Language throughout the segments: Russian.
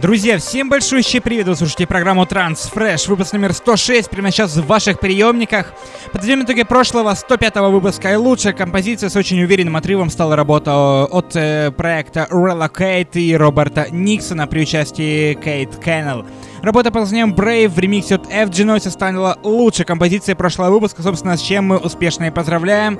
Друзья, всем большущий привет! Вы слушаете программу Transfresh, выпуск номер 106, прямо сейчас в ваших приемниках. Подведем итоги прошлого 105-го выпуска, и лучшая композиция с очень уверенным отрывом стала работа от э, проекта Relocate и Роберта Никсона при участии Кейт Кеннелл. Работа под названием Brave в ремиксе от FG Noise стала лучшей композицией прошлого выпуска, собственно, с чем мы успешно и поздравляем.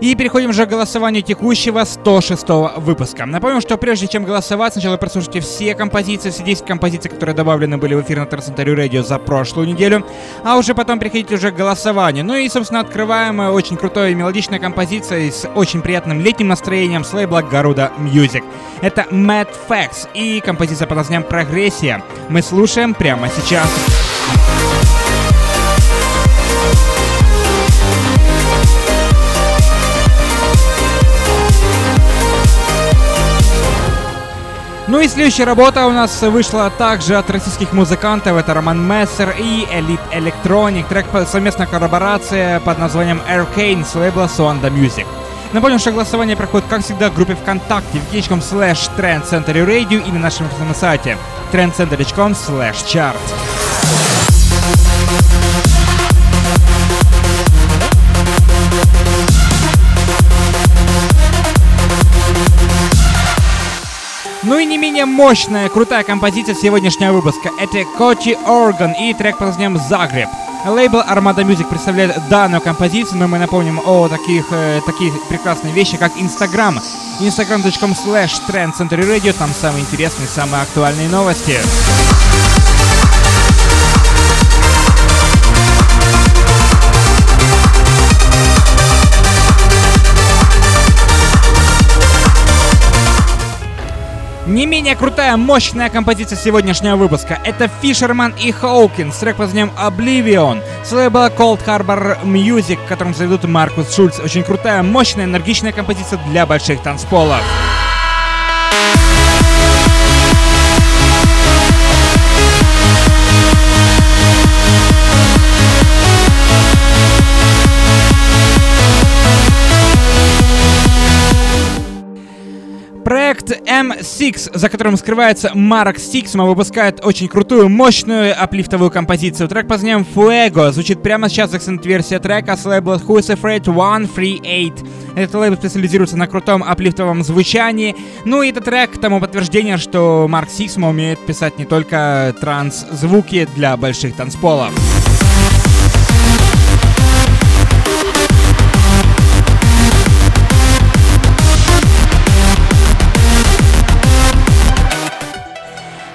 И переходим же к голосованию текущего 106 выпуска. Напомню, что прежде чем голосовать, сначала прослушайте все композиции, все 10 композиций, которые добавлены были в эфир на Трансцентаре Радио за прошлую неделю, а уже потом переходите уже к голосованию. Ну и, собственно, открываем очень крутой мелодичной композицией с очень приятным летним настроением с лейбла Garuda Music. Это Mad Facts и композиция под названием Прогрессия. Мы слушаем прямо сейчас. Ну и следующая работа у нас вышла также от российских музыкантов. Это Роман Мессер и Elite Electronic. Трек совместная коллаборация под названием Arcane с лейбла Sonda Music. Напомню, что голосование проходит, как всегда, в группе ВКонтакте wiki.com slash Trend Center Radio и на нашем сайте trendcenter.com slash chart. Ну и не менее мощная, крутая композиция сегодняшнего выпуска. Это Коти Орган и трек под названием «Загреб». Лейбл Armada Music представляет данную композицию, но мы напомним о таких, э, таких прекрасных вещах, как Instagram. Instagram.com slash Radio, там самые интересные, самые актуальные новости. Не менее крутая, мощная композиция сегодняшнего выпуска. Это Фишерман и Хоукинс, трек под названием Oblivion. С лейбла Cold Harbor Music, которым заведут Маркус Шульц. Очень крутая, мощная, энергичная композиция для больших танцполов. M6, за которым скрывается Mark Sixma, выпускает очень крутую, мощную аплифтовую композицию. Трек под названием Fuego звучит прямо сейчас extended-версия трека с лейбла Who's Afraid of 138. Этот лейбл специализируется на крутом аплифтовом звучании. Ну и этот трек тому подтверждение, что Марк Сиксма умеет писать не только транс-звуки для больших танцполов.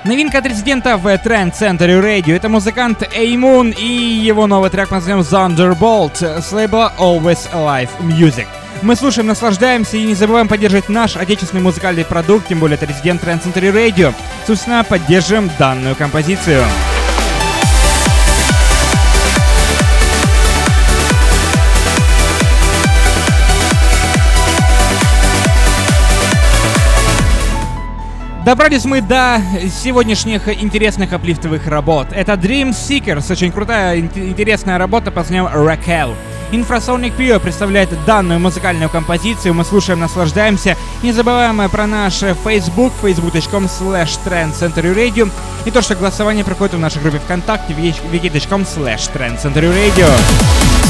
Новинка от резидента в Trend Center Radio. Это музыкант Эймун и его новый трек под названием Thunderbolt с лейбла Always Alive Music. Мы слушаем, наслаждаемся и не забываем поддерживать наш отечественный музыкальный продукт, тем более это резидент Trend Center Radio. Собственно, поддержим данную композицию. Добрались мы до сегодняшних интересных аплифтовых работ. Это Dream Seekers, очень крутая, интересная работа под названием Raquel. Infrasonic Pure представляет данную музыкальную композицию. Мы слушаем, наслаждаемся. Не забываем про наш Facebook, facebook.com slash trendcenterradio и то, что голосование проходит в нашей группе ВКонтакте, wiki.com slash trendcenterradio.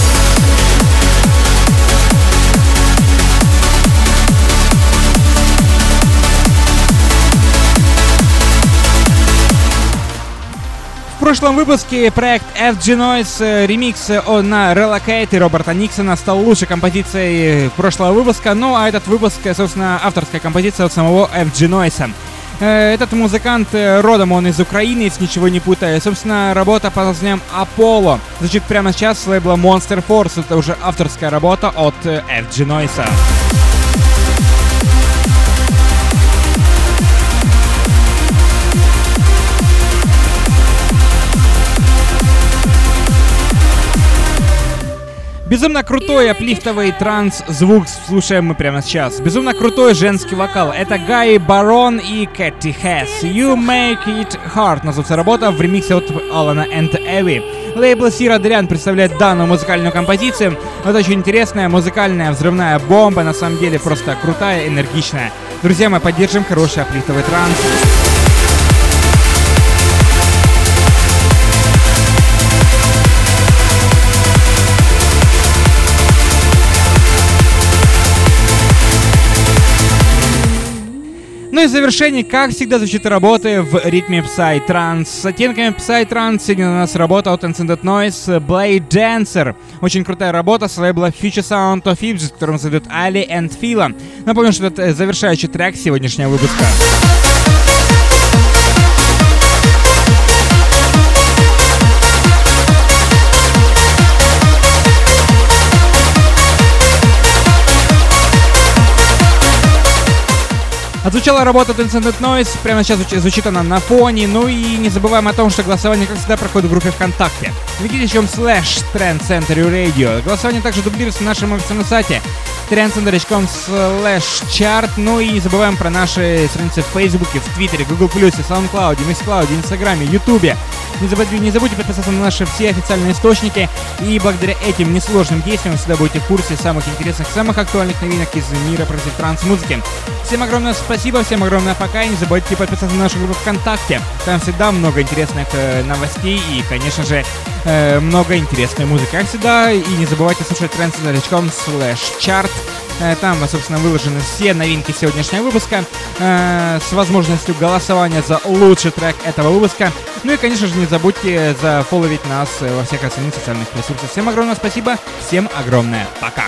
Прошлом выпуске проект FG Noise э, ремикс э, на Relocate и Роберта Никсона стал лучшей композицией прошлого выпуска, ну а этот выпуск, э, собственно, авторская композиция от самого FG Noise. Этот музыкант, родом он из Украины, если ничего не путаю. Собственно, работа по названием Apollo звучит прямо сейчас с лейбла Monster Force. Это уже авторская работа от FG Noise. Безумно крутой аплифтовый транс-звук слушаем мы прямо сейчас. Безумно крутой женский вокал. Это Гай Барон и Кэти Хэс. You Make It Hard называется работа в ремиксе от Алана and Эви. Лейбл Сира Адриан представляет данную музыкальную композицию. Это очень интересная музыкальная взрывная бомба, на самом деле просто крутая, энергичная. Друзья, мы поддержим хороший аплифтовый транс. Ну и в завершении, как всегда, звучит работы в ритме Psytrance. С оттенками Psytrance сегодня у нас работа от Transcendent Noise Blade Dancer. Очень крутая работа с лейбла Future Sound of Ips, которым зовут Ali and Fila. Напомню, что это завершающий трек сегодняшнего выпуска. Отзвучала работа Transcendent Noise, прямо сейчас звучит она на фоне. Ну и не забываем о том, что голосование, как всегда, проходит в группе ВКонтакте. Введите слэш Trend Center Radio. Голосование также дублируется на нашем официальном сайте trendcenter.com slash chart. Ну и не забываем про наши страницы в Фейсбуке, в Твиттере, Google+, SoundCloud, MixCloud, Инстаграме, Ютубе. Не забудьте, не забудьте подписаться на наши все официальные источники. И благодаря этим несложным действиям вы всегда будете в курсе самых интересных, самых актуальных новинок из мира против транс-музыки. Всем огромное спасибо, всем огромное пока. И не забудьте подписаться на нашу группу ВКонтакте. Там всегда много интересных э, новостей и, конечно же, э, много интересной музыки. Как всегда, и не забывайте слушать trendcenter.com slash chart. Э, там, собственно, выложены все новинки сегодняшнего выпуска э, с возможностью голосования за лучший трек этого выпуска. Ну и, конечно же, не забудьте зафолловить нас во всех остальных социальных ресурсах. Всем огромное спасибо, всем огромное пока!